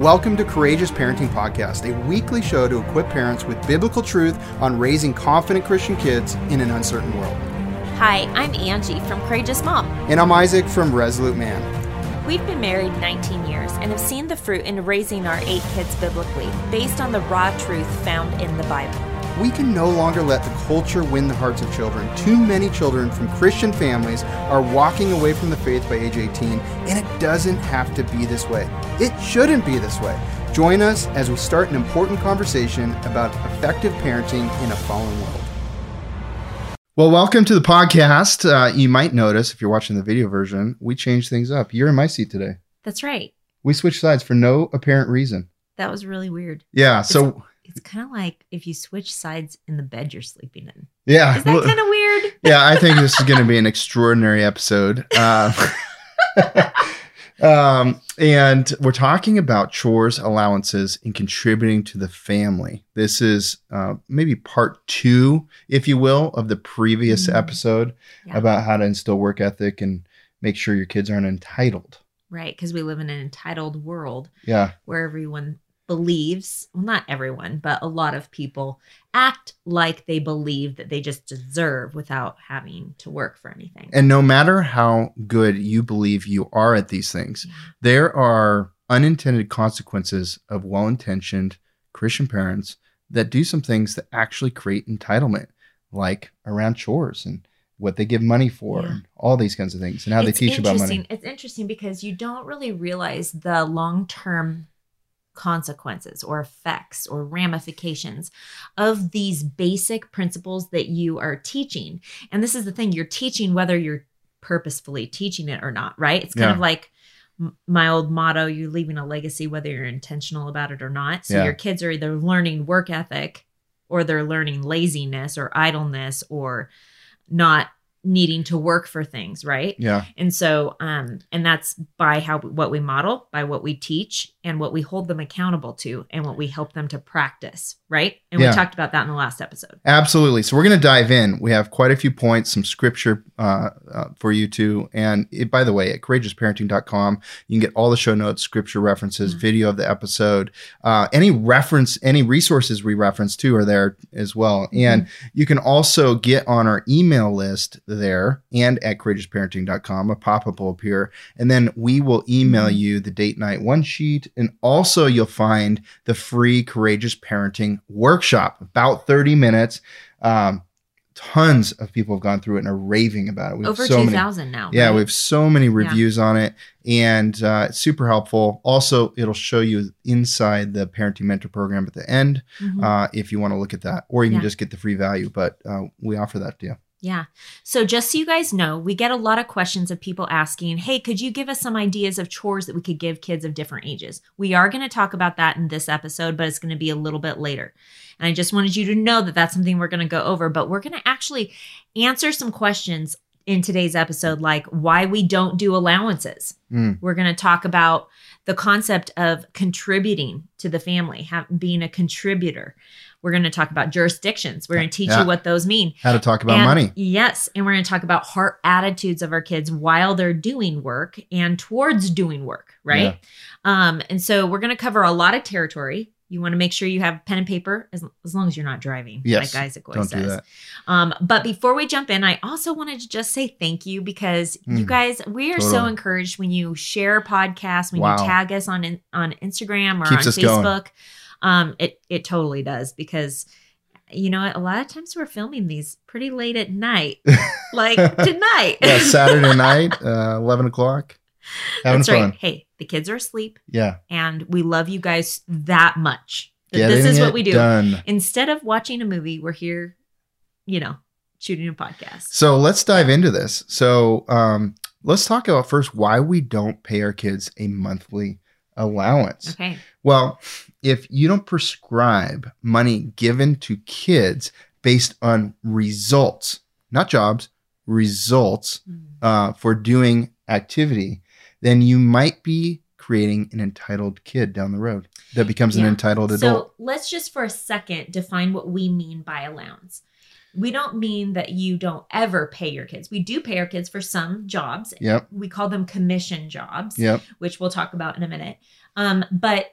Welcome to Courageous Parenting Podcast, a weekly show to equip parents with biblical truth on raising confident Christian kids in an uncertain world. Hi, I'm Angie from Courageous Mom. And I'm Isaac from Resolute Man. We've been married 19 years and have seen the fruit in raising our eight kids biblically, based on the raw truth found in the Bible. We can no longer let the culture win the hearts of children. Too many children from Christian families are walking away from the faith by age 18, and it doesn't have to be this way. It shouldn't be this way. Join us as we start an important conversation about effective parenting in a fallen world. Well, welcome to the podcast. Uh, you might notice if you're watching the video version, we changed things up. You're in my seat today. That's right. We switched sides for no apparent reason. That was really weird. Yeah. So It's kind of like if you switch sides in the bed you're sleeping in. yeah, Is that kind of weird? yeah, I think this is going to be an extraordinary episode. Uh, um, and we're talking about chores, allowances, and contributing to the family. This is uh, maybe part two, if you will, of the previous Mhm. episode Yeah. about how to instill work ethic and make sure your kids aren't entitled. Right, because we live in an entitled world Yeah, where everyone believes, well, not everyone, but a lot of people act like they believe that they just deserve without having to work for anything. and no matter how good you believe you are at these things, Yeah. there are unintended consequences of well intentioned Christian parents that do some things that actually create entitlement, like around chores and what they give money for, Yeah. and all these kinds of things, and how they teach about money. It's interesting because you don't really realize the long term consequences or effects or ramifications of these basic principles that you are teaching. And this is the thing you're teaching whether you're purposefully teaching it or not, right? It's kind Yeah. of like m- my old motto you're leaving a legacy whether you're intentional about it or not. So Yeah. your kids are either learning work ethic or they're learning laziness or idleness or not needing to work for things, right? Yeah, And so, um, and that's by how what we model, by what we teach, and what we hold them accountable to, and what we help them to practice, right? And Yeah. we talked about that in the last episode. absolutely. So we're going to dive in. We have quite a few points, some scripture uh, uh, for you too. And it, by the way, at courageousparenting.com, you can get all the show notes, scripture references, Mhm. video of the episode, uh, any reference, any resources we reference too are there as well. And You can also get on our email list there and at courageousparenting.com. A pop up will appear, and then we will email Mhm. you the date night one sheet. And also, you'll find the free Courageous Parenting workshop, about 30 minutes. Um, tons of people have gone through it and are raving about it. We have Over so two many- now. yeah, right? we have so many reviews on it, and uh, it's super helpful. Also, it'll show you inside the parenting mentor program at the end Mhm. uh, if you want to look at that, or you can Yeah. just get the free value. But uh, we offer that to you. Yeah. So just so you guys know, we get a lot of questions of people asking, "Hey, could you give us some ideas of chores that we could give kids of different ages?" We are going to talk about that in this episode, but it's going to be a little bit later. And I just wanted you to know that that's something we're going to go over, but we're going to actually answer some questions in today's episode like why we don't do allowances. Mm. We're going to talk about the concept of contributing to the family, have, being a contributor. We're going to talk about jurisdictions. We're going to teach Yeah. you what those mean. How to talk about And- money. Yes. And we're going to talk about heart attitudes of our kids while they're doing work and towards doing work. Right. Um, and so we're going to cover a lot of territory. You want to make sure you have pen and paper as, as long as you're not driving, Yes. like Isaac always Don't do says. Um, but before we jump in, I also wanted to just say thank you because you Mm. guys, we are so encouraged when you share podcasts, when Wow. you tag us on on Instagram or Keeps on Facebook. going. Um, it it totally does because you know? A lot of times we're filming these pretty late at night, like tonight. Yeah, Saturday night, uh, eleven o'clock. Having That's fun. right. Hey, the kids are asleep, Yeah, and we love you guys that much. That Getting this is what we do. Done. Instead of watching a movie, we're here, you know, shooting a podcast. So let's dive into this. So um, let's talk about first why we don't pay our kids a monthly allowance. Okay. Well, if you don't prescribe money given to kids based on results, not jobs, results Mm. uh, for doing activity, then you might be creating an entitled kid down the road that becomes an entitled adult. So let's just for a second define what we mean by allowance. We don't mean that you don't ever pay your kids. We do pay our kids for some jobs. yep. We call them commission jobs, Yep. which we'll talk about in a minute. Um, but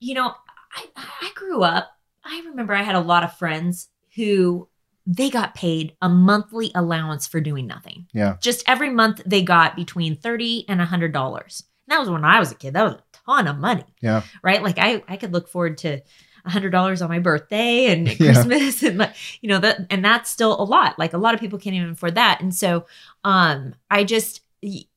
you know, I, I grew up. I remember I had a lot of friends who they got paid a monthly allowance for doing nothing. Yeah. Just every month they got between thirty and a hundred dollars. That was when I was a kid. That was a ton of money. Yeah. Right. Like I, I could look forward to a hundred dollars on my birthday and Yeah. Christmas and like, you know, that, and that's still a lot. Like a lot of people can't even afford that. And so, um, I just,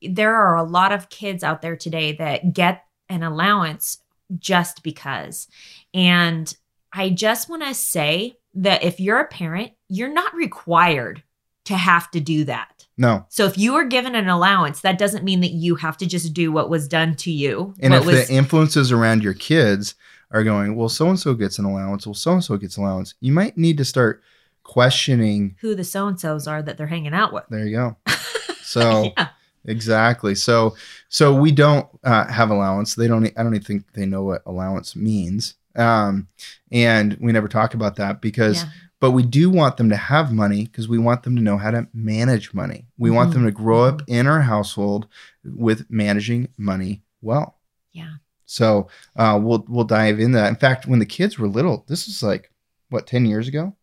there are a lot of kids out there today that get an allowance just because. And I just want to say that if you're a parent, you're not required to have to do that. No. So if you are given an allowance, that doesn't mean that you have to just do what was done to you. And if was, the influences around your kids are going, well, so and so gets an allowance, well, so and so gets allowance, you might need to start questioning. who the so and so's are that they're hanging out with. There you go. So yeah. Exactly. So so we don't uh, have allowance. They don't. I don't even think they know what allowance means. Um, and we never talk about that because Yeah. but we do want them to have money because we want them to know how to manage money. We want them to grow up in our household with managing money well. Yeah. So uh, we'll we'll dive into that. In fact, when the kids were little, this was like what ten years ago.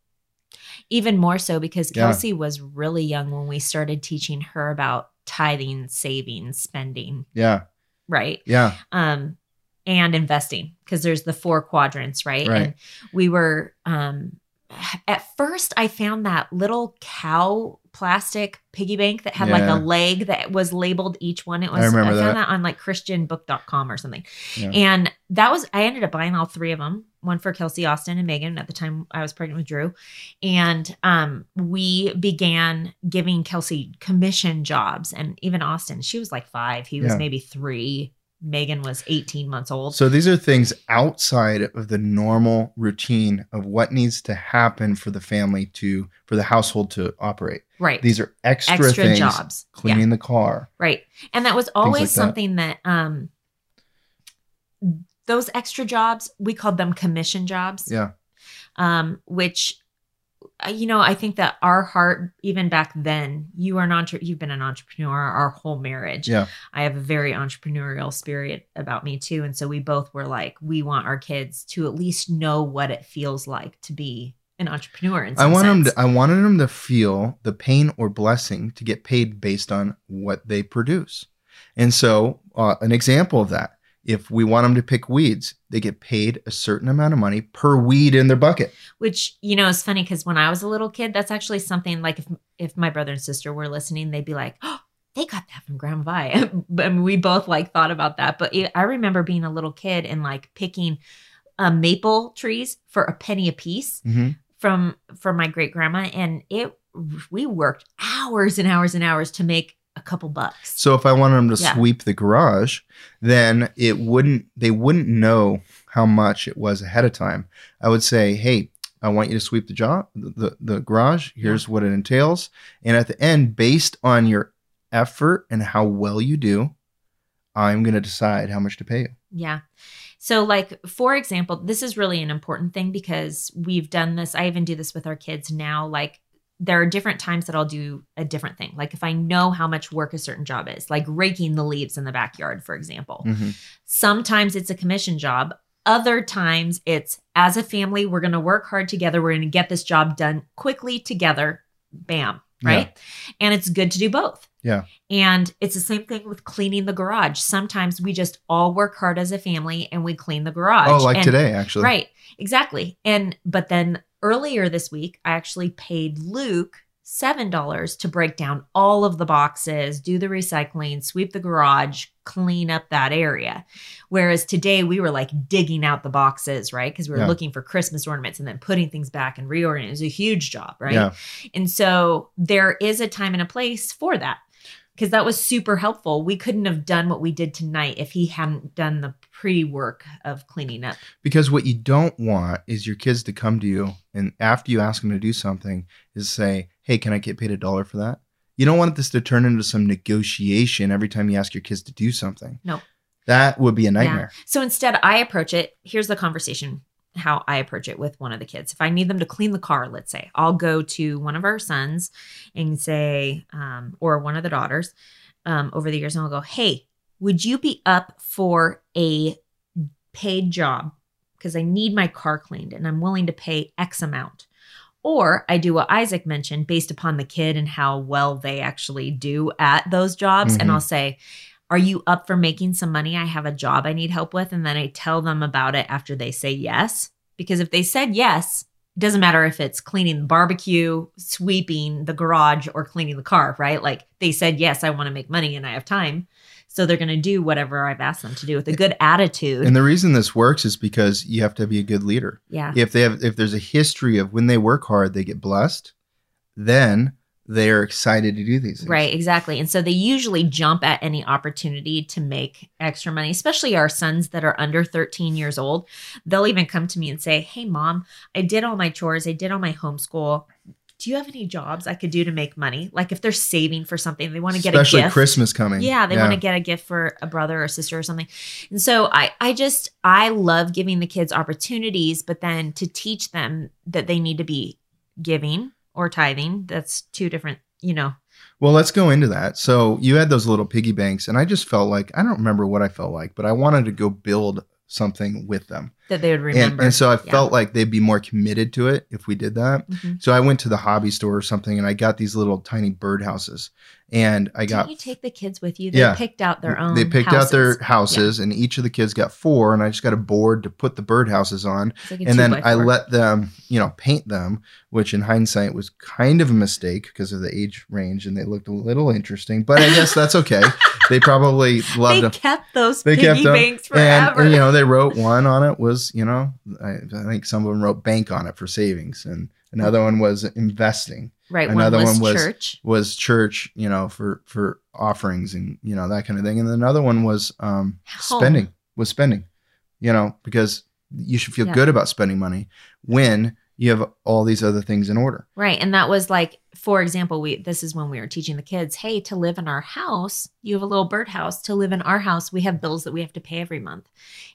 Even more so because Yeah. Kelsey was really young when we started teaching her about tithing, saving, spending, Yeah, right? yeah, Um, and investing because there's the four quadrants, right? Right. And we were um at first I found that little cow plastic piggy bank that had like a leg that was labeled each one. It was I remember found that. that on like christianbook.com or something. Yeah. And that was I ended up buying all three of them, one for Kelsey Austin and Megan at the time I was pregnant with Drew. And um we began giving Kelsey commission jobs and even Austin, she was like 5, he was Yeah. maybe 3. Megan was 18 months old. So these are things outside of the normal routine of what needs to happen for the family to for the household to operate. right. These are extra, Extra things. jobs. Yeah. Cleaning the car. Right. And that was always like that. something that um those extra jobs, we called them commission jobs. Yeah. Um which uh, you know, I think that our heart even back then, you are an entre- you've been an entrepreneur our whole marriage. Yeah. I have a very entrepreneurial spirit about me too and so we both were like we want our kids to at least know what it feels like to be an entrepreneur I want them to, I wanted them to feel the pain or blessing to get paid based on what they produce. And so, uh, an example of that, if we want them to pick weeds, they get paid a certain amount of money per weed in their bucket. which you know is funny because when I was a little kid, that's actually something like if if my brother and sister were listening, they'd be like, "Oh, they got that from Grandma Vi." Mean, we both like thought about that. But it, I remember being a little kid and like picking uh, maple trees for a penny a piece Mhm. from from my great grandma, and it we worked hours and hours and hours to make a couple bucks. So if I wanted them to Yeah. sweep the garage, then it wouldn't they wouldn't know how much it was ahead of time. I would say, "Hey, I want you to sweep the job the, the garage. Here's what it entails." And at the end, based on your effort and how well you do, I'm going to decide how much to pay you. Yeah. So, like, for example, this is really an important thing because we've done this. I even do this with our kids now. Like, there are different times that I'll do a different thing. Like, if I know how much work a certain job is, like raking the leaves in the backyard, for example. Mhm. Sometimes it's a commission job. Other times it's as a family, we're going to work hard together. We're going to get this job done quickly together. Bam. Right. And it's good to do both. Yeah. And it's the same thing with cleaning the garage. Sometimes we just all work hard as a family and we clean the garage. Oh, like And- today, actually. Right. Exactly. And but then earlier this week, I actually paid Luke $7 to break down all of the boxes, do the recycling, sweep the garage, clean up that area. Whereas today we were like digging out the boxes, right? Because we were Yeah. looking for Christmas ornaments and then putting things back and reorganizing. It was a huge job, right? Yeah. And so there is a time and a place for that because that was super helpful. We couldn't have done what we did tonight if he hadn't done the pre work of cleaning up. Because what you don't want is your kids to come to you and after you ask them to do something, is say, "Hey, can I get paid a dollar for that?" You don't want this to turn into some negotiation every time you ask your kids to do something. No. That would be a nightmare. So instead, I approach it. Here's the conversation how I approach it with one of the kids. If I need them to clean the car, let's say, I'll go to one of our sons and say, um, or one of the daughters um, over the years, and I'll go, hey, would you be up for a paid job because I need my car cleaned and I'm willing to pay X amount. Or I do what Isaac mentioned based upon the kid and how well they actually do at those jobs. And Mhm. I'll say, Are you up for making some money? I have a job I need help with. And then I tell them about it after they say yes. Because if they said yes, it doesn't matter if it's cleaning the barbecue, sweeping the garage, or cleaning the car, right? Like they said, yes, I want to make money and I have time. So they're going to do whatever I've asked them to do with a good attitude. And the reason this works is because you have to be a good leader. yeah. If they have if there's a history of when they work hard, they get blessed, then they are excited to do these things. Right, exactly. And so they usually jump at any opportunity to make extra money, especially our sons that are under 13 years old. They'll even come to me and say, Hey, mom, I did all my chores, I did all my homeschool. Do you have any jobs I could do to make money? Like if they're saving for something, they want to get Especially a gift. Christmas coming. Yeah, they want to get a gift for a brother or sister or something. And so I I just I love giving the kids opportunities, but then to teach them that they need to be giving or tithing. That's two different, you know. Well, let's go into that. So you had those little piggy banks, and I just felt like I don't remember what I felt like, but I wanted to go build something with them. That they would remember. and so I Yeah. felt like they'd be more committed to it if we did that. Mhm. So I went to the hobby store or something and I got these little tiny birdhouses. And I got Didn't you take the kids with you? They Yeah. picked out their own. they picked out their houses. houses and each of the kids got four and I just got a board to put the birdhouses on. Like and then I let them, you know, paint them, which in hindsight was kind of a mistake because of the age range and they looked a little interesting, but I guess that's okay. they probably loved They them. kept those They piggy kept them, banks And, forever. and, you know, they wrote one on it was, you know, I, I think some of them wrote bank on it for savings, and another mm. one was investing. Right. another one was, one was- church. Was church, you know, for for offerings and you know that kind of thing. And another one was um, spending. Was spending, you know, because you should feel Yeah. good about spending money when you have all these other things in order. Right. And that was like, for example, we this is when we were teaching the kids, hey, to live in our house, you have a little birdhouse. To live in our house, we have bills that we have to pay every month.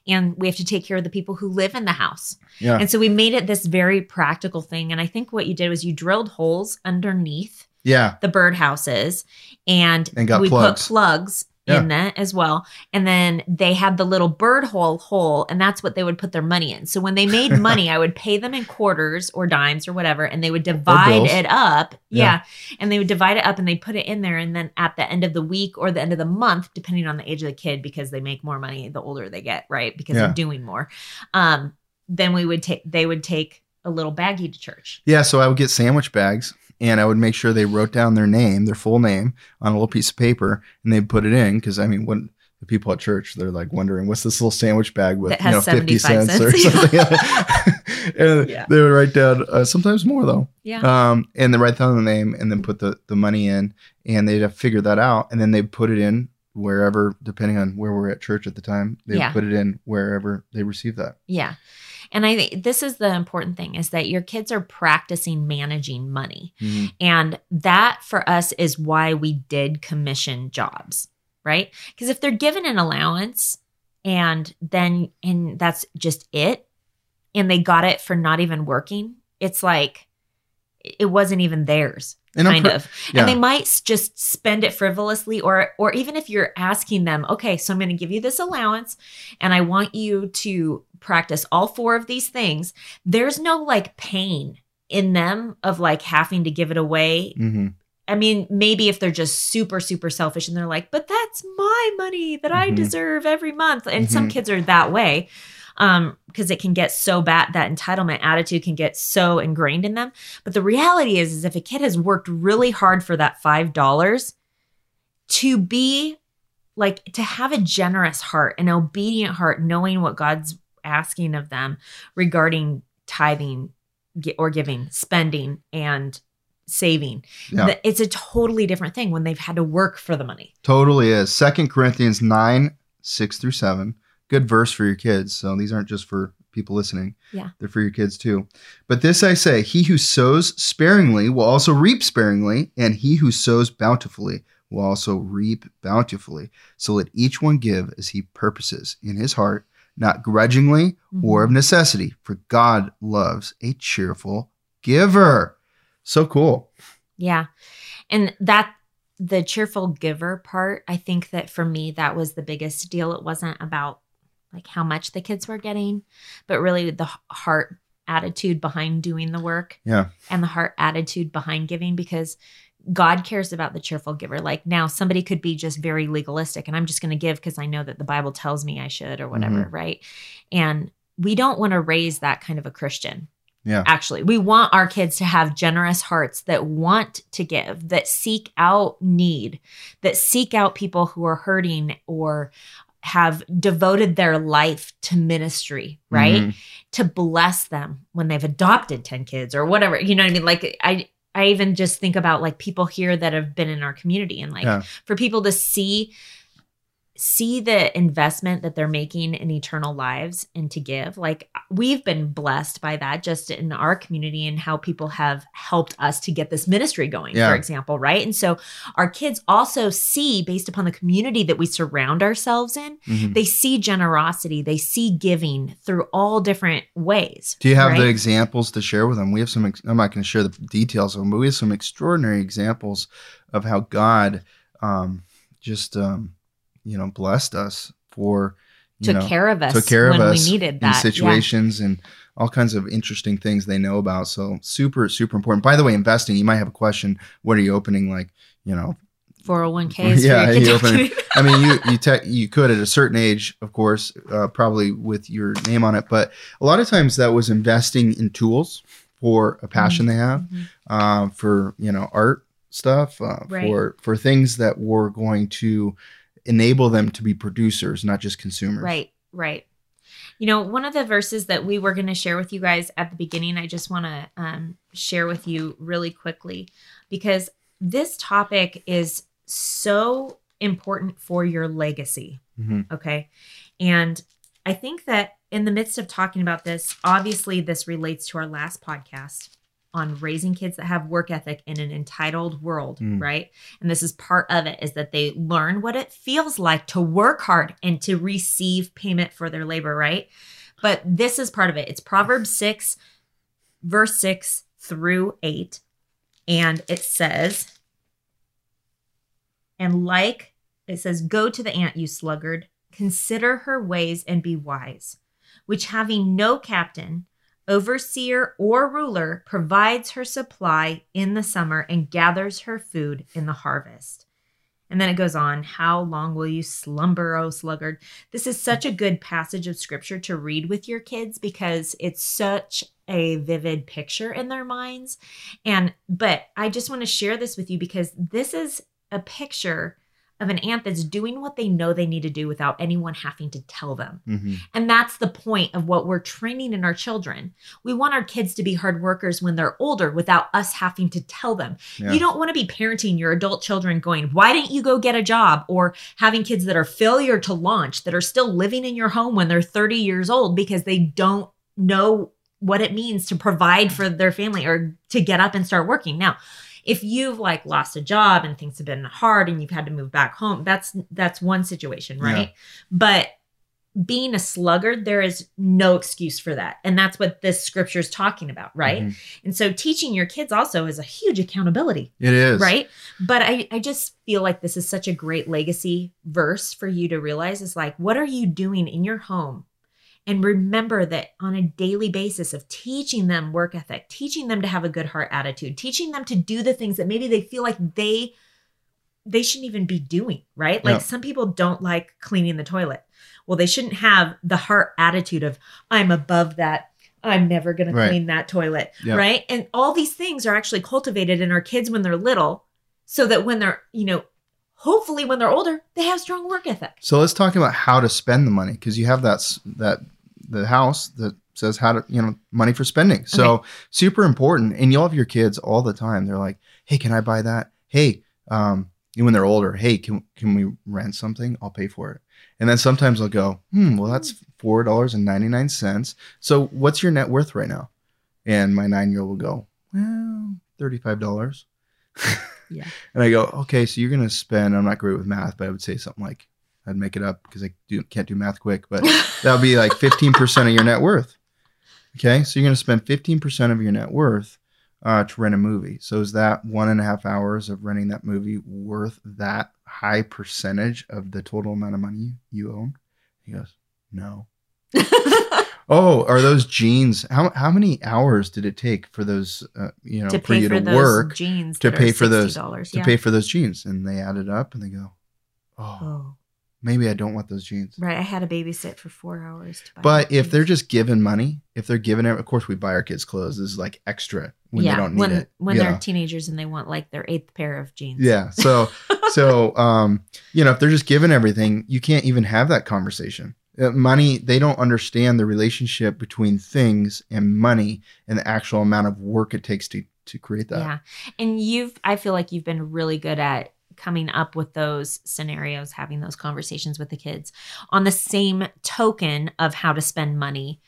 And we have to take care of the people who live in the house. Yeah. And so we made it this very practical thing. And I think what you did was you drilled holes underneath yeah. the birdhouses and, And got we plugs. put plugs Yeah. in that as well and then they had the little bird hole hole and that's what they would put their money in so when they made money i would pay them in quarters or dimes or whatever and they would divide it up Yeah. yeah. and they would divide it up and they put it in there and then at the end of the week or the end of the month depending on the age of the kid because they make more money the older they get right because Yeah. they're doing more um then we would take they would take a little baggie to church Yeah. So I would get sandwich bags and I would make sure they wrote down their name, their full name on a little piece of paper and they'd put it in. Cause I mean, when the people at church, they're like wondering what's this little sandwich bag with, you know, 50 75 cents, or something. and Yeah. they would write down uh, sometimes more though. yeah Um, and they write down the name and then put the, the money in and they'd have to figure that out. And then they'd put it in wherever, depending on where we're at church at the time, they'd Yeah. put it in wherever they received that. Yeah. And I think this is the important thing is that your kids are practicing managing money. Mhm. And that for us is why we did commission jobs, right? Because if they're given an allowance and then and that's just it and they got it for not even working, it's like it wasn't even theirs And kind of yeah. and they might just spend it frivolously or or even if you're asking them okay so i'm going to give you this allowance and i want you to practice all four of these things there's no like pain in them of like having to give it away Mhm. i mean maybe if they're just super super selfish and they're like but that's my money that i Mhm. deserve every month and some Mhm. kids are that way um because it can get so bad that entitlement attitude can get so ingrained in them but the reality is, is if a kid has worked really hard for that five dollars, to be like to have a generous heart, an obedient heart, knowing what God's asking of them regarding tithing or giving, spending, and saving. Yeah. It's a totally different thing when they've had to work for the money. Totally is. Second Corinthians 9, 6 through 7. Good verse for your kids. So these aren't just for people listening. Yeah. They're for your kids too. But this I say, he who sows sparingly will also reap sparingly, and he who sows bountifully will also reap bountifully. So let each one give as he purposes in his heart, not grudgingly mm-hmm. or of necessity, for God loves a cheerful giver. So cool. Yeah. And that the cheerful giver part, I think that for me that was the biggest deal. It wasn't about like how much the kids were getting, but really the heart attitude behind doing the work. Yeah. And the heart attitude behind giving because God cares about the cheerful giver. Like now, somebody could be just very legalistic and I'm just going to give because I know that the Bible tells me I should or whatever, Mhm. right? And we don't want to raise that kind of a Christian. Yeah. Actually, we want our kids to have generous hearts that want to give, that seek out need, that seek out people who are hurting or have devoted their life to ministry, right? Mhm. to bless them when they've adopted 10 kids or whatever you know what i mean like i i even just think about like people here that have been in our community and like Yeah. for people to see see the investment that they're making in eternal lives and to give like we've been blessed by that just in our community and how people have helped us to get this ministry going Yeah. for example right and so our kids also see based upon the community that we surround ourselves in Mhm. they see generosity they see giving through all different ways Do you have the examples to share with them? We have some. Ex- I'm not going to share the details of them, but we have some extraordinary examples of how God um, just um, you know blessed us for you took know care of us took care of when us we needed in that situations and all kinds of interesting things they know about. So super super important. By the way, investing. You might have a question. What are you opening? Like you know, 401ks Yeah, you open. I mean, you you te- you could at a certain age, of course, uh, probably with your name on it, but a lot of times that was investing in tools for a passion they have, Mhm. uh, for you know art stuff, uh, Right. for for things that were going to enable them to be producers, not just consumers. Right, right. You know, one of the verses that we were going to share with you guys at the beginning, I just want to um, share with you really quickly because this topic is so important for your legacy. Mhm. Okay. And I think that in the midst of talking about this, obviously, this relates to our last podcast on raising kids that have work ethic in an entitled world, Mm. right? And this is part of it is that they learn what it feels like to work hard and to receive payment for their labor, right? But this is part of it. It's Proverbs 6, verse 6 through 8. And it says, and like it says, Go to the ant, you sluggard, consider her ways and be wise, which having no captain, overseer, or ruler, provides her supply in the summer and gathers her food in the harvest. And then it goes on, How long will you slumber, O sluggard? This is such a good passage of scripture to read with your kids because it's such a vivid picture in their minds. And, but I just want to share this with you because this is a picture of an ant that's doing what they know they need to do without anyone having to tell them. Mhm. And that's the point of what we're training in our children. We want our kids to be hard workers when they're older without us having to tell them. Yeah. You don't want to be parenting your adult children going, why didn't you go get a job? Or having kids that are failure to launch, that are still living in your home when they're 30 years old because they don't know what it means to provide for their family or to get up and start working. Now, if you've like lost a job and things have been hard and you've had to move back home, that's that's one situation, right? But being a sluggard, there is no excuse for that. And that's what this scripture is talking about, right? Mhm. And so teaching your kids also is a huge accountability, It is right? But I, I just feel like this is such a great legacy verse for you to realize is like, what are you doing in your home? And remember that on a daily basis of teaching them work ethic, teaching them to have a good heart attitude, teaching them to do the things that maybe they feel like they they shouldn't even be doing, right? Like Yeah. some people don't like cleaning the toilet. Well, they shouldn't have the heart attitude of I'm above that. I'm never going Right. to clean that toilet, Yeah. right? And all these things are actually cultivated in our kids when they're little so that when they're, you know, hopefully when they're older, they have strong work ethic. So let's talk about how to spend the money because you have that that the house that says how to you know money for spending. So super important, and you'll have your kids all the time. They're like, "Hey, can I buy that? Hey, um, when they're older, hey, can can we rent something? I'll pay for it." And then sometimes I'll go, "Hmm, well that's four dollars and ninety nine cents. So what's your net worth right now?" And my nine year old will go, "Well, thirty five dollars." Yeah. And I go, okay, so you're gonna spend. I'm not great with math, but I would say something like I'd make it up because I do, can't do math quick, but that would be like 15% of your net worth. Okay, so you're gonna spend 15% of your net worth uh, to rent a movie. So is that one and a half hours of renting that movie worth that high percentage of the total amount of money you own? He goes, No. Oh, are those jeans? How how many hours did it take for those? Uh, you know, to for pay you for to work jeans to pay for those- $60, to yeah. pay for those jeans? And they add it up, and they go, oh, Oh, maybe I don't want those jeans. right. I had to babysit for four hours. To buy But if they're just given money, if they're given it, of course we buy our kids clothes. This is like extra when they don't need when it. when they're know? teenagers and they want like their eighth pair of jeans. Yeah. So so um, you know, if they're just given everything, you can't even have that conversation. Uh, money, they don't understand the relationship between things and money and the actual amount of work it takes to to create that. Yeah. And you've, I feel like you've been really good at coming up with those scenarios, having those conversations with the kids. On the same token of how to spend money,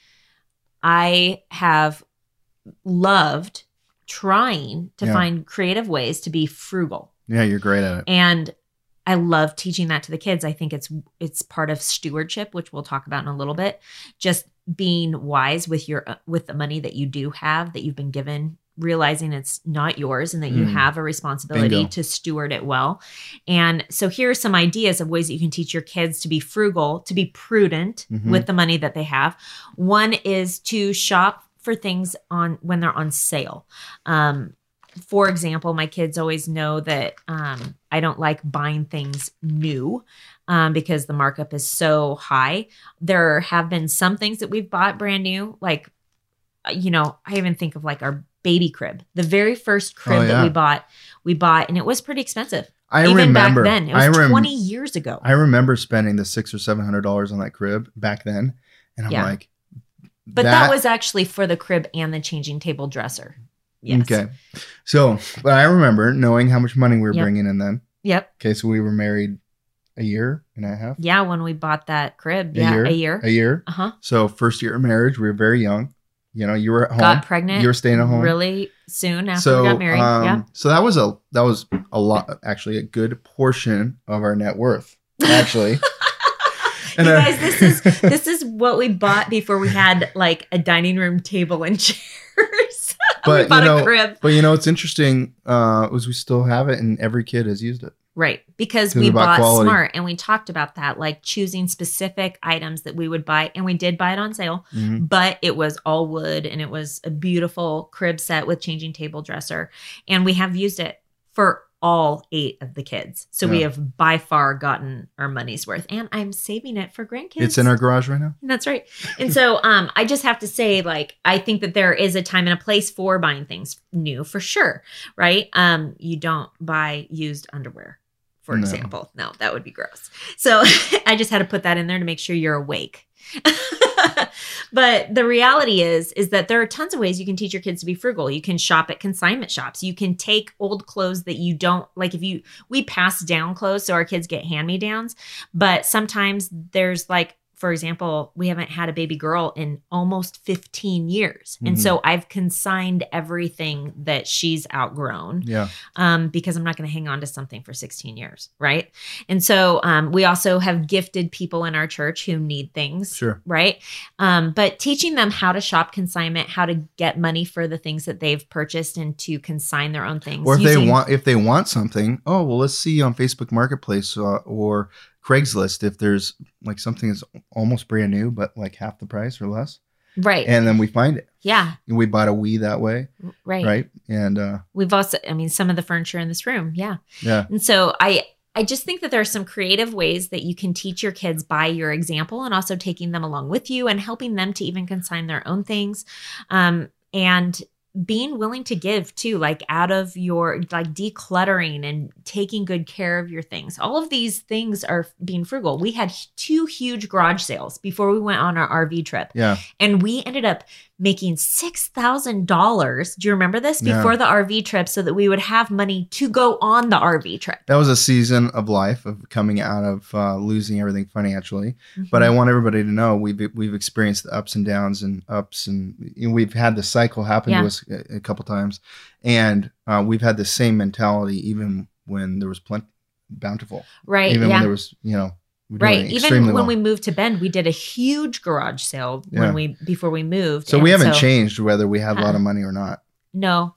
I have loved trying to Yeah. find creative ways to be frugal. Yeah, you're great at it. And I love teaching that to the kids. I think it's it's part of stewardship, which we'll talk about in a little bit. Just being wise with your with the money that you do have that you've been given, realizing it's not yours and that you Mm. have a responsibility Bingo. to steward it well. And so here are some ideas of ways that you can teach your kids to be frugal, to be prudent Mhm. with the money that they have. One is to shop for things on when they're on sale. Um, for example, my kids always know that um, I don't like buying things new um, because the markup is so high. There have been some things that we've bought brand new, like, uh, you know, I even think of like our baby crib. The very first crib Oh, that we bought, we bought, and it was pretty expensive. I even remember. back then, it was I rem- 20 years ago. I remember spending the six or seven hundred dollars on that crib back then, and I'm Yeah. like, but that, was actually for the crib and the changing table dresser. Yes. okay. So, but I remember knowing how much money we were Yep. bringing in then. Yep. Okay, so we were married a year and a half, Yeah, when we bought that crib. A yeah, year? a year. a year. Uh huh. So first year of marriage, we were very young. You know, you were at home. Got pregnant. You were staying at home. really soon after so we got married. um, yeah. So that was a that was a lot, actually, a good portion of our net worth, actually. And, uh, guys, this is this is what we bought before we had like a dining room table and chairs. we But, you know, a crib. But you know, what's interesting uh, was we still have it, and every kid has used it. Right. Because we bought quality. smart and we talked about that, like choosing specific items that we would buy. And we did buy it on sale, Mhm. but it was all wood and it was a beautiful crib set with changing table dresser. And we have used it for all eight of the kids. So we have by far gotten our money's worth. And I'm saving it for grandkids. It's in our garage right now. That's right. And so um I just have to say like I think that there is a time and a place for buying things new for sure, right? Um you don't buy used underwear for No. example. No, that would be gross. So I just had to put that in there to make sure you're awake. but the reality is is that there are tons of ways you can teach your kids to be frugal. You can shop at consignment shops. You can take old clothes that you don't like if you we pass down clothes so our kids get hand-me-downs, but sometimes there's like for example, we haven't had a baby girl in almost 15 years. And Mhm. so I've consigned everything that she's outgrown Yeah. um, because I'm not going to hang on to something for 16 years, right? And so um, we also have gifted people in our church who need things, Sure. right? Um, but teaching them how to shop consignment, how to get money for the things that they've purchased, and to consign their own things. Or if they want, if they want something, oh well, let's see on Facebook Marketplace uh, or Craigslist if there's like something that's almost brand new but like half the price or less, right? and then we find it. yeah, And we bought a Wii that way, right. right? And uh, We've also, I mean, some of the furniture in this room, yeah. yeah, And so I I just think that there are some creative ways that you can teach your kids by your example and also taking them along with you and helping them to even consign their own things. Um, and being willing to give too, like out of your like decluttering and taking good care of your things. All of these things are being frugal. We had two huge garage sales before we went on our RV trip yeah. and we ended up making $6,000. Do you remember this? Yeah. Before the RV trip so that we would have money to go on the RV trip. That was a season of life of coming out of uh, losing everything financially. But Mm-hmm. I want everybody to know we've we've experienced the ups and downs and ups and you know, we've had the cycle happen Yeah. to us a, a couple times, and uh, we've had the same mentality even when there was plenty bountiful, right. even yeah. when there was you know Right. Even when well. we moved to Bend, we did a huge garage sale Yeah. when we before we moved. so we haven't changed whether we have a lot Uh-uh. of money or not. No.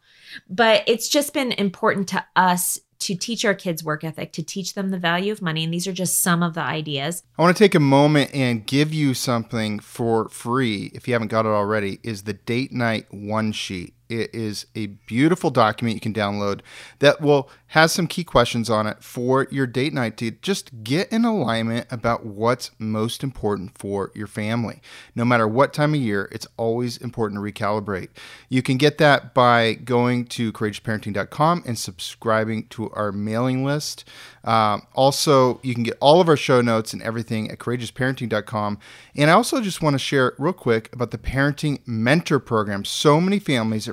But it's just been important to us to teach our kids work ethic, to teach them the value of money. And these are just some of the ideas. I want to take a moment and give you something for free if you haven't got it already is the date night one sheet. It is a beautiful document you can download that will has some key questions on it for your date night to just get in alignment about what's most important for your family. No matter what time of year, it's always important to recalibrate. You can get that by going to courageousparenting.com and subscribing to our mailing list. Um, also, you can get all of our show notes and everything at courageousparenting.com. And I also just want to share real quick about the Parenting Mentor Program. So many families are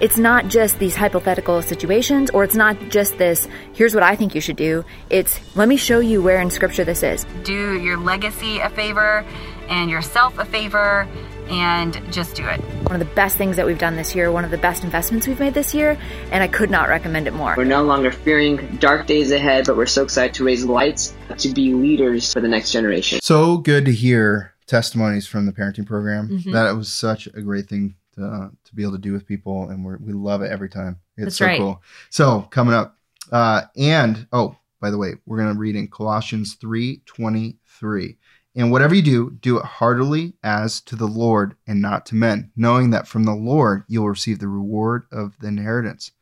It's not just these hypothetical situations, or it's not just this, here's what I think you should do. It's, let me show you where in scripture this is. Do your legacy a favor and yourself a favor and just do it. One of the best things that we've done this year, one of the best investments we've made this year, and I could not recommend it more. We're no longer fearing dark days ahead, but we're so excited to raise lights to be leaders for the next generation. So good to hear testimonies from the parenting program. Mm-hmm. That was such a great thing to, uh, to be able to do with people, and we we love it every time. It's That's so right. cool. So coming up, uh, and oh, by the way, we're going to read in Colossians three twenty three. And whatever you do, do it heartily as to the Lord and not to men, knowing that from the Lord you'll receive the reward of the inheritance,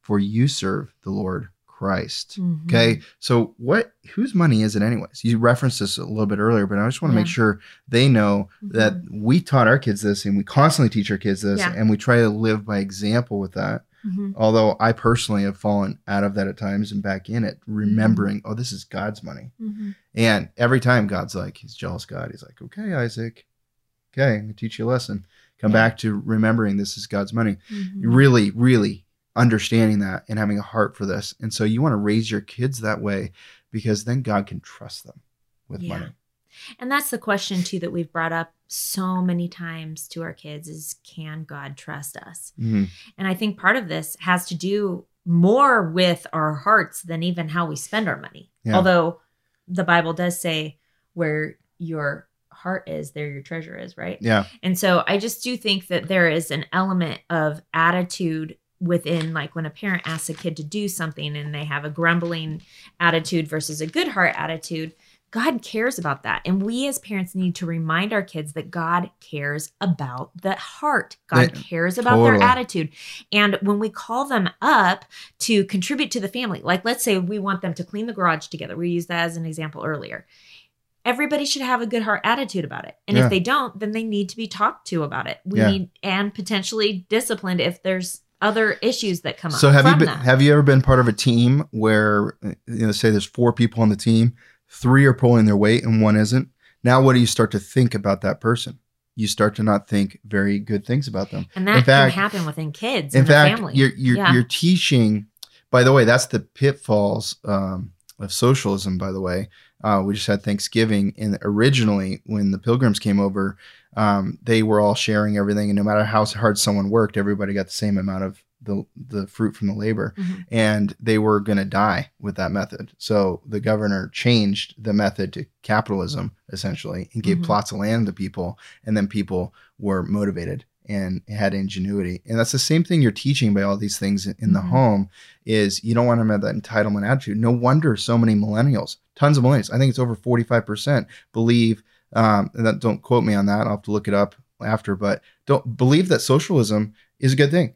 for you serve the Lord Christ. Mm-hmm. Okay. So what whose money is it anyways? You referenced this a little bit earlier, but I just want to Yeah. make sure they know Mm-hmm. that we taught our kids this and we constantly teach our kids this Yeah. and we try to live by example with that. Mhm. Although I personally have fallen out of that at times and back in it, remembering, oh, this is God's money. Mhm. And every time God's like, he's jealous God. He's like, okay, Isaac, okay, I'm gonna teach you a lesson. Come Yeah. back to remembering this is God's money. Mhm. Really, really understanding that and having a heart for this. And so you want to raise your kids that way because then God can trust them with Yeah. money. And that's the question too that we've brought up so many times to our kids is can God trust us? Mhm. And I think part of this has to do more with our hearts than even how we spend our money. Yeah. Although the Bible does say where your heart is, there your treasure is, right? Yeah. And so I just do think that there is an element of attitude within like when a parent asks a kid to do something and they have a grumbling attitude versus a good heart attitude, God cares about that. And we as parents need to remind our kids that God cares about the heart. God Yeah, cares about totally. their attitude. And when we call them up to contribute to the family, like let's say we want them to clean the garage together. We used that as an example earlier. Everybody should have a good heart attitude about it. And Yeah. if they don't, then they need to be talked to about it. We Yeah. need and potentially disciplined if there's other issues that come up. So have you been that. have you ever been part of a team where you know say there's four people on the team, three are pulling their weight and one isn't? Now what do you start to think about that person? You start to not think very good things about them. and that in fact- can happen within kids In and fact, the family. you're you're, Yeah. you're teaching. By the way, that's the pitfalls um, of socialism. By the way, uh, we just had Thanksgiving, and originally when the Pilgrims came over, um, they were all sharing everything, and no matter how hard someone worked, everybody got the same amount of the the fruit from the labor, Mhm. and they were going to die with that method. So the governor changed the method to capitalism essentially, and gave Mhm. plots of land to people, and then people were motivated and had ingenuity. And that's the same thing you're teaching by all these things in the Mhm. home is you don't want them to have that entitlement attitude. No wonder so many millennials, tons of millennials, I think it's over 45% believe, um, that, don't quote me on that. I'll have to look it up after, but don't believe that socialism is a good thing.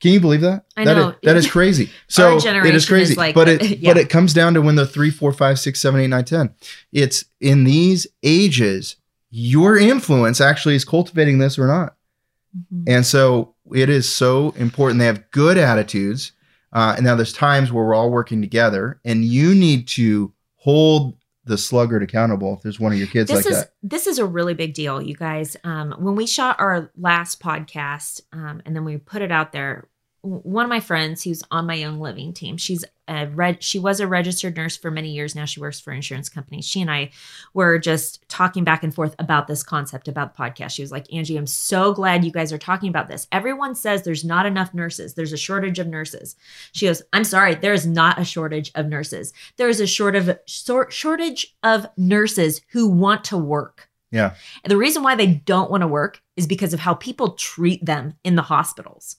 Can you believe that? I That know. is- that is crazy. So it is is crazy, like- but it yeah. but it comes down to when the three, four, five, six, seven, eight, nine, ten. It's in these ages your influence actually is cultivating this or not. Mhm. And so it is so important they have good attitudes. Uh, and now there's times where we're all working together, and you need to hold the sluggard accountable if there's one of your kids this like is that. this is a really big deal, you guys. Um, when we shot our last podcast, um, and then we put it out there, one of my friends who's on my Young Living team, she's a red. She was a registered nurse for many years. Now she works for insurance companies. She and I were just talking back and forth about this concept about the podcast. She was like, "Angie, I'm so glad you guys are talking about this. Everyone says there's not enough nurses. There's a shortage of nurses." She goes, "I'm sorry, there is not a shortage of nurses. There is a short of short shortage of nurses who want to work." Yeah. And the reason why they don't want to work is because of how people treat them in the hospitals.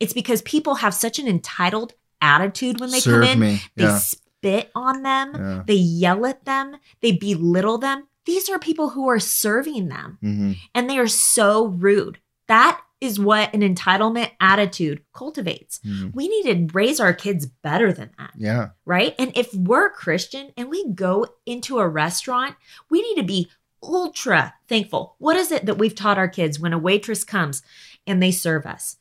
It's because people have such an entitled attitude when they Serve come in. me. They Yeah. spit on them, Yeah. they yell at them, they belittle them. These are people who are serving them hmm and they are so rude. That is what an entitlement attitude cultivates. Mhm. We need to raise our kids better than that Yeah. right? And if we're Christian and we go into a restaurant, we need to be ultra thankful. What is it that we've taught our kids when a waitress comes and they serve us?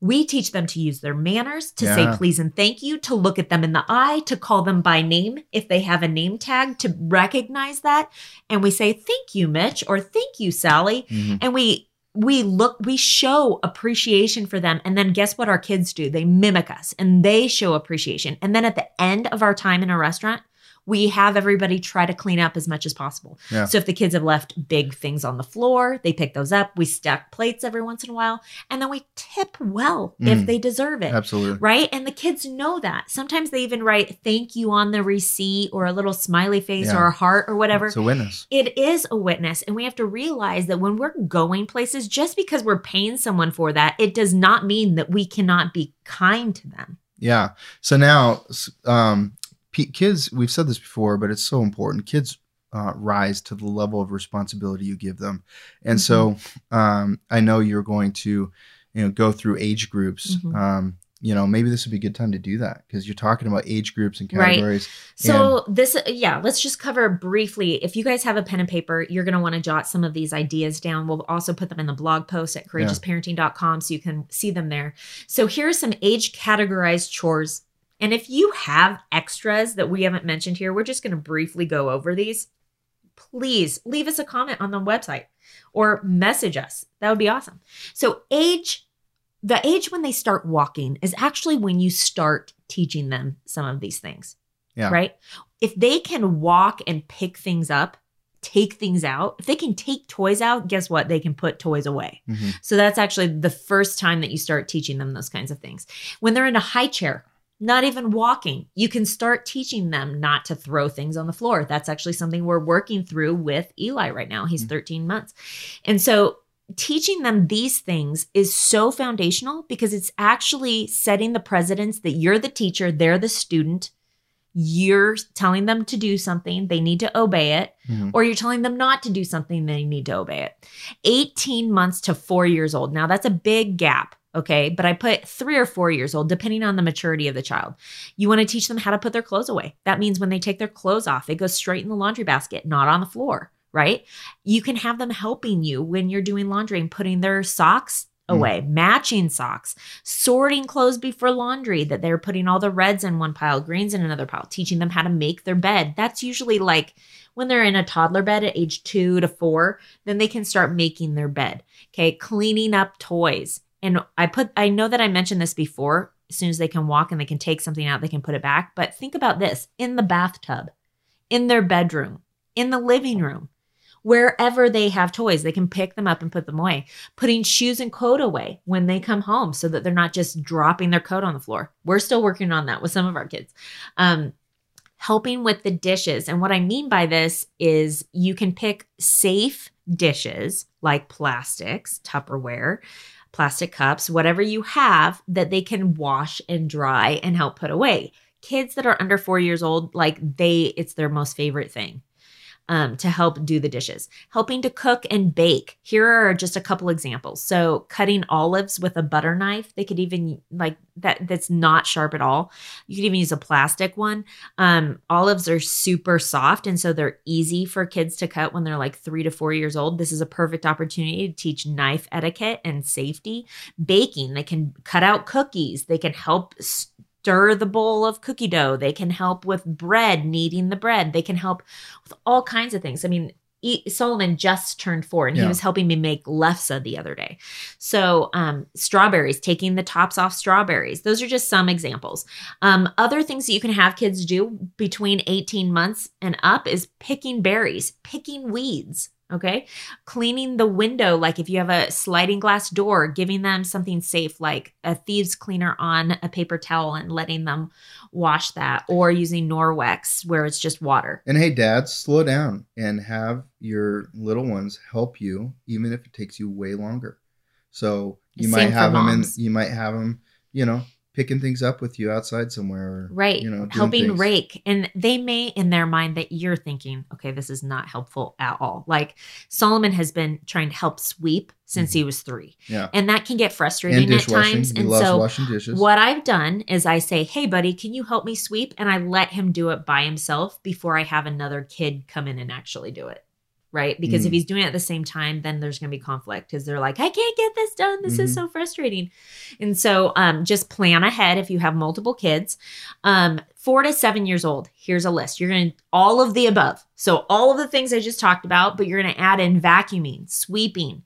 We teach them to use their manners, to Yeah. say please and thank you, to look at them in the eye, to call them by name if they have a name tag, to recognize that. And we say, thank you, Mitch, or thank you, Sally. Mhm. And we we look we show appreciation for them and then guess what our kids do they mimic us and they show appreciation and then at the end of our time in a restaurant we have everybody try to clean up as much as possible Yeah. so if the kids have left big things on the floor they pick those up we stack plates every once in a while and then we tip well if Mm. they deserve it Absolutely. right? And the kids know that. Sometimes they even write thank you on the receipt or a little smiley face Yeah. or a heart or whatever. It's a witness. It is a witness, and we have to realize that when we're going places, just because we're paying someone for that, it does not mean that we cannot be kind to them. Yeah. So now, um, kids, we've said this before, but it's so important. Kids uh, rise to the level of responsibility you give them, and so um, I know you're going to, you know, go through age groups. Mhm. Um, you know, maybe this would be a good time to do that because you're talking about age groups and Right. categories. So this, yeah, let's just cover briefly. If you guys have a pen and paper, you're going to want to jot some of these ideas down. We'll also put them in the blog post at courageousparenting.com so you can see them there. So here are some age categorized chores. And if you have extras that we haven't mentioned here, we're just going to briefly go over these. Please leave us a comment on the website or message us. That would be awesome. So age the age when they start walking is actually when you start teaching them some of these things Yeah. right? If they can walk and pick things up, take things out, if they can take toys out, guess what? They can put toys away. Mhm. So that's actually the first time that you start teaching them those kinds of things. When they're in a high chair, not even walking, you can start teaching them not to throw things on the floor. That's actually something we're working through with Eli right now. He's 13 months. And so teaching them these things is so foundational because it's actually setting the precedence that you're the teacher, they're the student. You're telling them to do something, they need to obey it, Mhm. or you're telling them not to do something, they need to obey it. 18 months to four years old. Now, that's a big gap. Okay. But I put three or four years old, depending on the maturity of the child. You want to teach them how to put their clothes away. That means when they take their clothes off, it goes straight in the laundry basket, not on the floor, right? You can have them helping you when you're doing laundry and putting their socks mm. away, matching socks, sorting clothes before laundry that they're putting all the reds in one pile, greens in another pile, teaching them how to make their bed. That's usually like when they're in a toddler bed at age two to four, then they can start making their bed. Okay. Cleaning up toys. And I put, I know that I mentioned this before. As soon as they can walk and they can take something out, they can put it back. But think about this in the bathtub, in their bedroom, in the living room, wherever they have toys, they can pick them up and put them away. Putting shoes and coat away when they come home so that they're not just dropping their coat on the floor. We're still working on that with some of our kids. Um, helping with the dishes. And what I mean by this is you can pick safe dishes like plastics, Tupperware, plastic cups, whatever you have that they can wash and dry and help put away. Kids that are under four years old, like they, it's their most favorite thing. Um, to help do the dishes. Helping to cook and bake. Here are just a couple examples. So, cutting olives with a butter knife. They could even like that. That's not sharp at all. You could even use a plastic one. Um, olives are super soft, and so they're easy for kids to cut when they're like three to four years old. This is a perfect opportunity to teach knife etiquette and safety. Baking. They can cut out cookies. They can help stir the bowl of cookie dough. They can help with bread, kneading the bread. They can help with all kinds of things. I mean, E- Solomon just turned four and he was helping me make lefse the other day. So, um, strawberries, taking the tops off strawberries. Those are just some examples. Um, other things that you can have kids do between 18 months and up is picking berries, picking weeds. Okay. Cleaning the window, like if you have a sliding glass door, giving them something safe, like a thieves cleaner on a paper towel and letting them wash that, or using Norwex where it's just water. And hey, dads, slow down and have your little ones help you, even if it takes you way longer. So you Same might have them, in, you might have them, you know, picking things up with you outside somewhere, or, Right. You know, helping things. rake. And they may, in their mind, that you're thinking, okay, this is not helpful at all. Like Solomon has been trying to help sweep since he was three. Yeah. And that can get frustrating Mm-hmm. At times. He and so, what I've done is I say, hey, buddy, can you help me sweep? And I let him do it by himself before I have another kid come in and actually do it. Right. Because if Mm. he's doing it at the same time, then there's going to be conflict because they're like, I can't get this done. This is Mhm. so frustrating. And so um, just plan ahead if you have multiple kids. Um, four to seven years old, here's a list. You're going to all of the above. So all of the things I just talked about, but you're going to add in vacuuming, sweeping,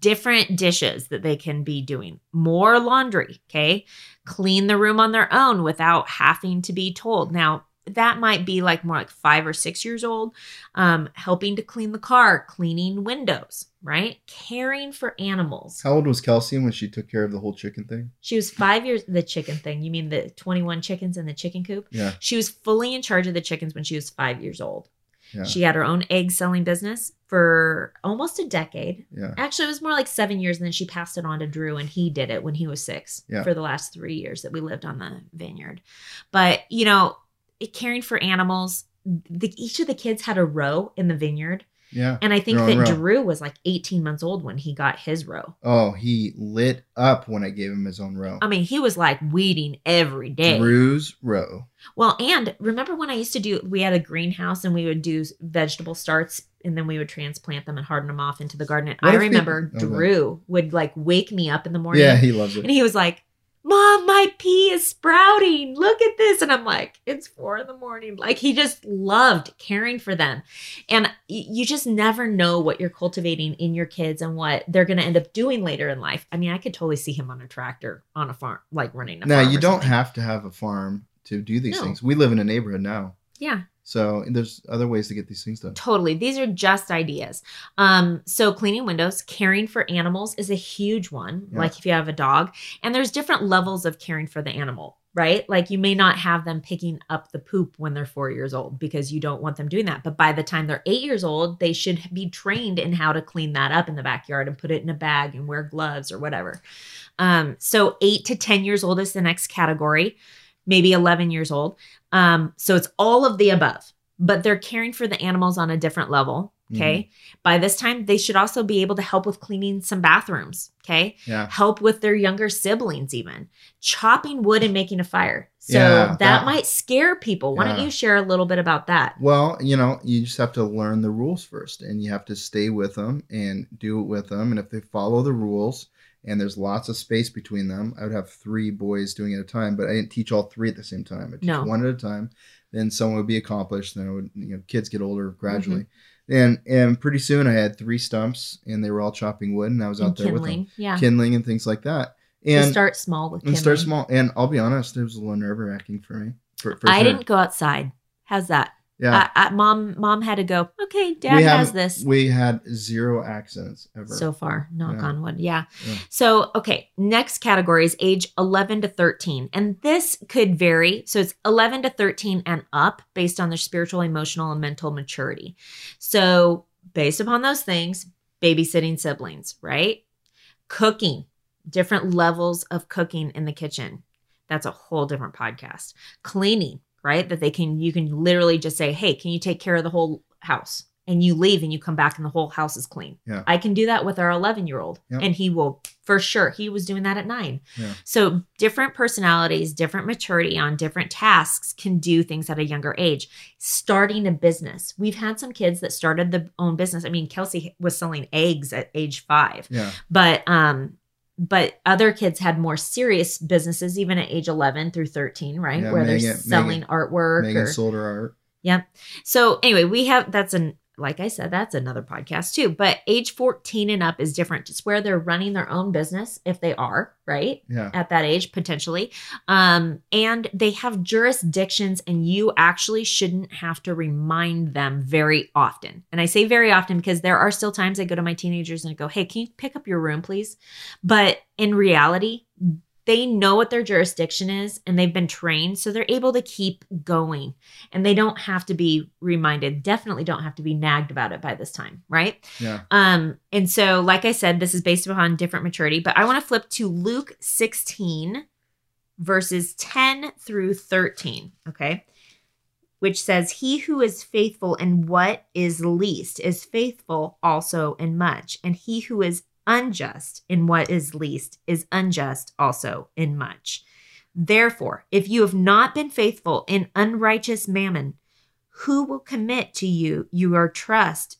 different dishes that they can be doing, more laundry, okay? Clean the room on their own without having to be told. Now, that might be like more like five or six years old, um, helping to clean the car, cleaning windows, right? Caring for animals. How old was Kelsey when she took care of the whole chicken thing? She was five years, the chicken thing. You mean the 21 chickens in the chicken coop? Yeah. She was fully in charge of the chickens when she was five years old. Yeah. She had her own egg selling business for almost a decade. Yeah. Actually, it was more like seven years, and then she passed it on to Drew, and he did it when he was six Yeah. for the last three years that we lived on the vineyard. But you know, caring for animals. The, each of the kids had a row in the vineyard, Yeah. and I think that row. Drew was like 18 months old when he got his row. Oh, he lit up when I gave him his own row. I mean, he was like weeding every day. Drew's row. Well, and remember when I used to do, we had a greenhouse and we would do vegetable starts and then we would transplant them and harden them off into the garden. And What I remember oh, go ahead. Drew would like wake me up in the morning. Yeah, he loves it. and he was like, Mom, my pea is sprouting. Look at this. And I'm like, it's four in the morning. Like he just loved caring for them. And you just never know what you're cultivating in your kids and what they're going to end up doing later in life. I mean, I could totally see him on a tractor on a farm, like running a Now you don't something. have to have a farm to do these No. things. We live in a neighborhood now, Yeah. So there's other ways to get these things done. Totally. These are just ideas. Um, so cleaning windows, caring for animals is a huge one. Yeah. Like if you have a dog, and there's different levels of caring for the animal, right? Like you may not have them picking up the poop when they're four years old because you don't want them doing that. But by the time they're eight years old, they should be trained in how to clean that up in the backyard and put it in a bag and wear gloves or whatever. Um, so eight to 10 years old is the next category, maybe 11 years old. Um, so it's all of the above, but they're caring for the animals on a different level. Okay. By this time, they should also be able to help with cleaning some bathrooms. Okay. Yeah. Help with their younger siblings, even chopping wood and making a fire. So Yeah, that, that- might scare people. Why don't you share a little bit about that? Well, you know, you just have to learn the rules first, and you have to stay with them and do it with them. And if they follow the rules, and there's lots of space between them, I would have three boys doing it at a time, but I didn't teach all three at the same time. I teach No. one at a time. Then someone would be accomplished. Then I would, you know, kids get older gradually. Mm-hmm. And and pretty soon I had three stumps, and they were all chopping wood, and I was And out there with them, kindling. Yeah. kindling and things like that. To And start small with and start small. And I'll be honest, it was a little nerve wracking for me. For, for I sure. didn't go outside. How's that? Yeah. I, I, mom, mom had to go. Okay, dad we has this. We had zero accidents ever. so far knock Yeah. on wood yeah. Yeah. so okay next category is age 11 to 13 and this could vary so it's 11 to 13 and up based on their spiritual emotional and mental maturity so based upon those things babysitting siblings right cooking different levels of cooking in the kitchen that's a whole different podcast cleaning right that they can you can literally just say hey can you take care of the whole house and you leave and you come back and the whole house is clean. Yeah. I can do that with our 11 year old Yep. and he will for sure. He was doing that at nine. Yeah. So different personalities, different maturity on different tasks can do things at a younger age. Starting a business. We've had some kids that started their own business. I mean, Kelsey was selling eggs at age five Yeah. but um but other kids had more serious businesses even at age 11 through 13 right Yeah, where Megan- they're selling Megan- artwork Megan or sold her art. Yep. So anyway, we have that's an like I said, that's another podcast too. But age 14 and up is different. It's where they're running their own business if they are, right? Yeah. At that age, potentially. Um, and they have jurisdictions, and you actually shouldn't have to remind them very often. And I say very often because there are still times I go to my teenagers and I go, Hey, can you pick up your room, please? But in reality, they know what their jurisdiction is and they've been trained so they're able to keep going. And they don't have to be reminded definitely don't have to be nagged about it by this time right? Yeah. um and so like i said this is based upon different maturity but i want to flip to luke 16 verses 10 through 13 okay? Which says he who is faithful in what is least is faithful also in much and he who is unjust in what is least is unjust also in much. Therefore if you have not been faithful in unrighteous mammon who will commit to you your trust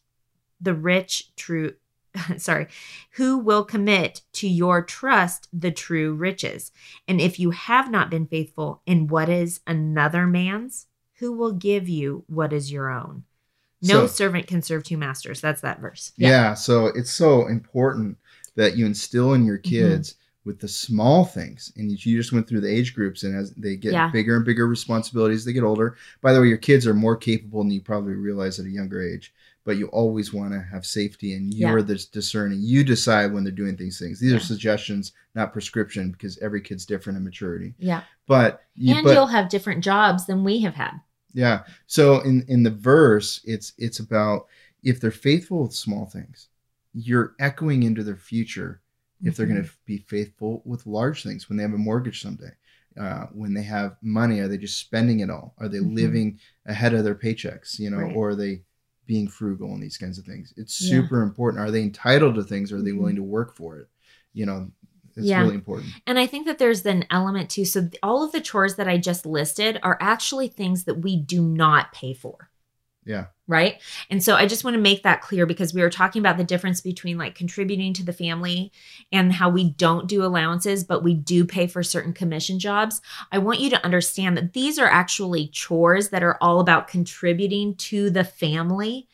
the rich true sorry who will commit to your trust the true riches? And if you have not been faithful in what is another man's who will give you what is your own no So- servant can serve two masters that's that verse Yeah. So it's so important that you instill in your Mm-hmm. kids with the small things. And you you just went through the age groups, and as they get Yeah. bigger and bigger responsibilities, they get older. By the way, your kids are more capable than you probably realize at a younger age. But you always want to have safety, and you're the discerning. You decide when they're doing these things. These Yeah. are suggestions, not prescription, because every kid's different in maturity. yeah But you, and but, you'll have different jobs than we have had yeah. So in in the verse, it's it's about if they're faithful with small things, you're echoing into their future if they're Mm-hmm. going to be faithful with large things when they have a mortgage someday. Uh, when they have money, are they just spending it all? Are they Mhm. living ahead of their paychecks? You know, Right. or are they being frugal and these kinds of things? It's Yeah. super important. Are they entitled to things? Or are they Mhm. willing to work for it? You know, it's Yeah. really important. And I think that there's an element too. So all of the chores that I just listed are actually things that we do not pay for. Yeah. Right. And so I just want to make that clear because we were talking about the difference between like contributing to the family and how we don't do allowances, but we do pay for certain commission jobs. I want you to understand that these are actually chores that are all about contributing to the family.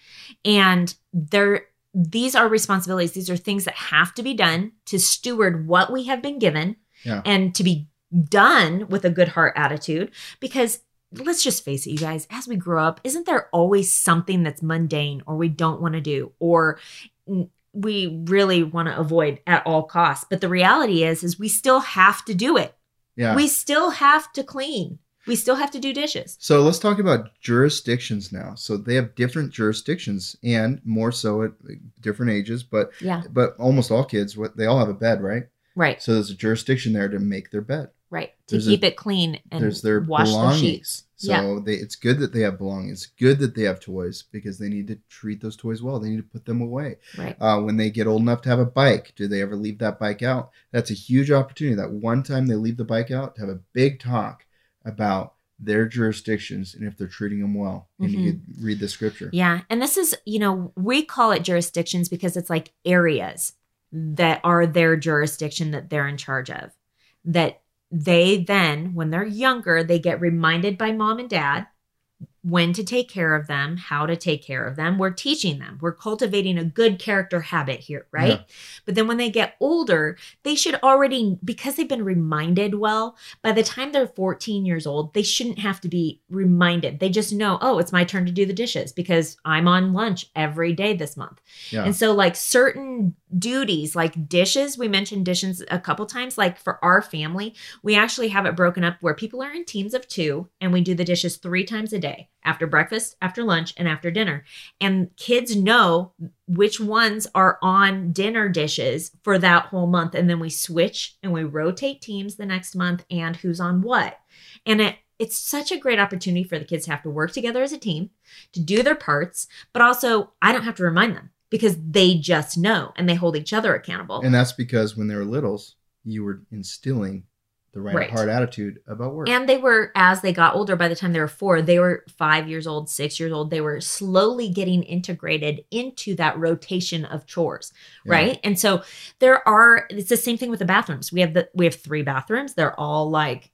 And they're these are responsibilities. These are things that have to be done to steward what we have been given Yeah. and to be done with a good heart attitude because let's just face it you guys as we grow up isn't there always something that's mundane or we don't want to do or we really want to avoid at all costs but the reality is is we still have to do it Yeah. we still have to clean we still have to do dishes So let's talk about jurisdictions now. So they have different jurisdictions and more so at different ages, but yeah but almost all kids what they all have a bed, right? right So there's a jurisdiction there to make their bed. right to There's a- keep it clean and there's their wash the belongings. sheets So Yeah. they, it's good that they have belongings. It's good that they have toys because they need to treat those toys well. They need to put them away. right Uh, when they get old enough to have a bike, do they ever leave that bike out? That's a huge opportunity. That one time they leave the bike out to have a big talk about their jurisdictions and if they're treating them well. And you could read the scripture. Mm-hmm. Yeah. And this is, you know, we call it jurisdictions because it's like areas that are their jurisdiction that they're in charge of. That they then, when they're younger, they get reminded by mom and dad when to take care of them, how to take care of them. We're teaching them, we're cultivating a good character habit here, right? Yeah. But then when they get older, they should already, because they've been reminded well, by the time they're 14 years old, they shouldn't have to be reminded. They just know, oh, it's my turn to do the dishes because I'm on lunch every day this month. Yeah. And so, like certain duties, like dishes, we mentioned dishes a couple times. Like for our family, we actually have it broken up where people are in teams of two and we do the dishes three times a day after breakfast, after lunch, and after dinner. And kids know which ones are on dinner dishes for that whole month. And then we switch and we rotate teams the next month and who's on what. And it it's such a great opportunity for the kids to have to work together as a team, to do their parts, but also I don't have to remind them because they just know and they hold each other accountable. And that's because when they were littles, you were instilling the right, Right. hard attitude about work. And they were, as they got older, by the time they were four, they were five years old, six years old. They were slowly getting integrated into that rotation of chores, Yeah. right? And so there are. It's the same thing with the bathrooms. We have the we have three bathrooms. They're all like,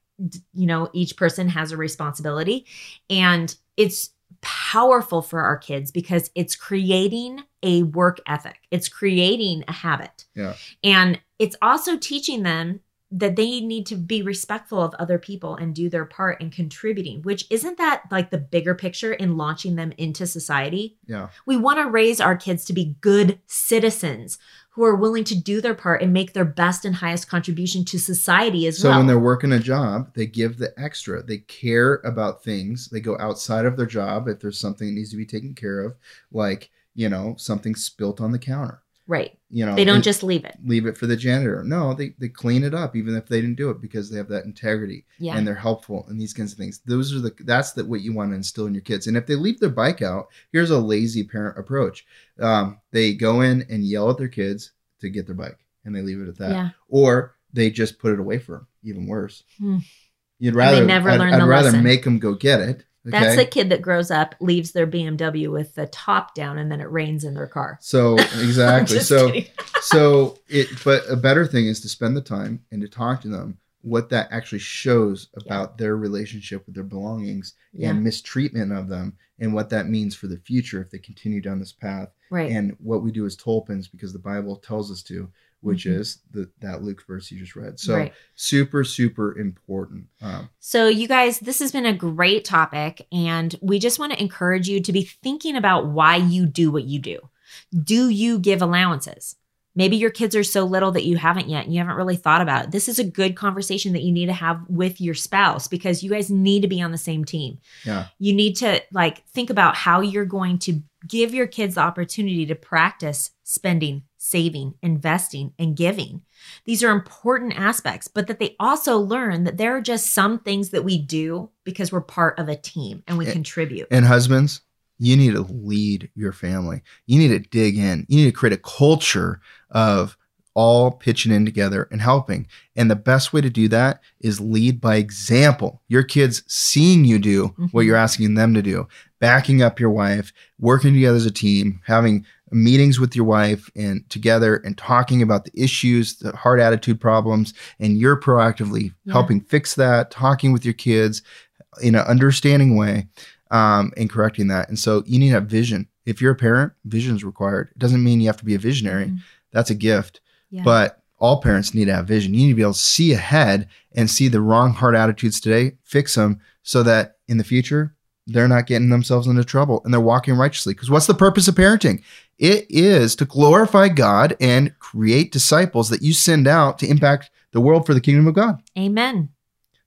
you know, each person has a responsibility, and it's powerful for our kids because it's creating a work ethic. It's creating a habit. Yeah. And it's also teaching them that they need to be respectful of other people and do their part in contributing, which isn't that like the bigger picture in launching them into society? Yeah. We want to raise our kids to be good citizens who are willing to do their part and make their best and highest contribution to society as So well. So when they're working a job, they give the extra. They care about things. They go outside of their job if there's something that needs to be taken care of, like, you know, something spilt on the counter. Right. You know, They don't just leave it. leave it for the janitor. No, they, they clean it up even if they didn't do it because they have that integrity Yeah. and they're helpful and these kinds of things. Those are the that's the what you want to instill in your kids. And if they leave their bike out, here's a lazy parent approach. Um, they go in and yell at their kids to get their bike and they leave it at that. Yeah. Or they just put it away for them. Even worse. Hmm. You'd they rather never I'd, I'd the rather lesson. make them go get it. Okay. That's the kid that grows up, leaves their BMW with the top down, and then it rains in their car. so exactly. So so it but a better thing is to spend the time and to talk to them what that actually shows about their relationship with their belongings Yeah. and mistreatment of them and what that means for the future if they continue down this path Right. and what we do as tolpins because the bible tells us to which Mhm. is the, that luke verse you just read so Right. super super important um, So, you guys, this has been a great topic, and we just want to encourage you to be thinking about why you do what you do. Do you give allowances? Maybe your kids are so little that you haven't yet and you haven't really thought about it. This is a good conversation that you need to have with your spouse because you guys need to be on the same team. yeah You need to like think about how you're going to give your kids the opportunity to practice spending, saving, investing, and giving. These are important aspects, but that they also learn that there are just some things that we do because we're part of a team and we Eh, contribute. And husbands, you need to lead your family. You need to dig in. You need to create a culture of all pitching in together and helping. And the best way to do that is lead by example. Your kids seeing you do what Mhm. you're asking them to do, backing up your wife, working together as a team, having meetings with your wife and together and talking about the issues, the hard attitude problems, and you're proactively Yeah. helping fix that, talking with your kids in an understanding way um, and correcting that. And so you need a vision. If you're a parent, vision is required. It doesn't mean you have to be a visionary. Mhm. That's a gift. Yeah. But all parents need to have vision. You need to be able to see ahead and see the wrong hard attitudes today, fix them so that in the future, they're not getting themselves into trouble and they're walking righteously. Because what's the purpose of parenting? It is to glorify God and create disciples that you send out to impact the world for the kingdom of God. Amen.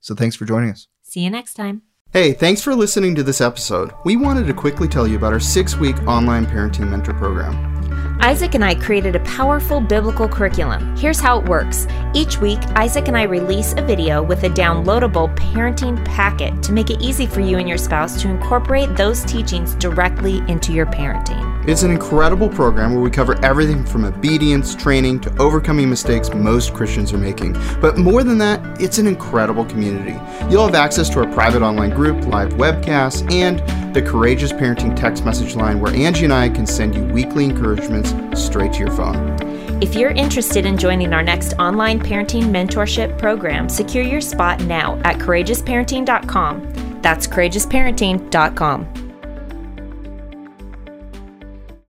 So thanks for joining us. See you next time. Hey, thanks for listening to this episode. We wanted to quickly tell you about our six week online parenting mentor program. Isaac and I created a powerful biblical curriculum. Here's how it works. Each week, Isaac and I release a video with a downloadable parenting packet to make it easy for you and your spouse to incorporate those teachings directly into your parenting. It's an incredible program where we cover everything from obedience, training, to overcoming mistakes most Christians are making. But more than that, it's an incredible community. You'll have access to our private online group, live webcasts, and the Courageous Parenting text message line where Angie and I can send you weekly encouragements straight to your phone. If you're interested in joining our next online parenting mentorship program, secure your spot now at courageousparenting.com. That's courageousparenting.com.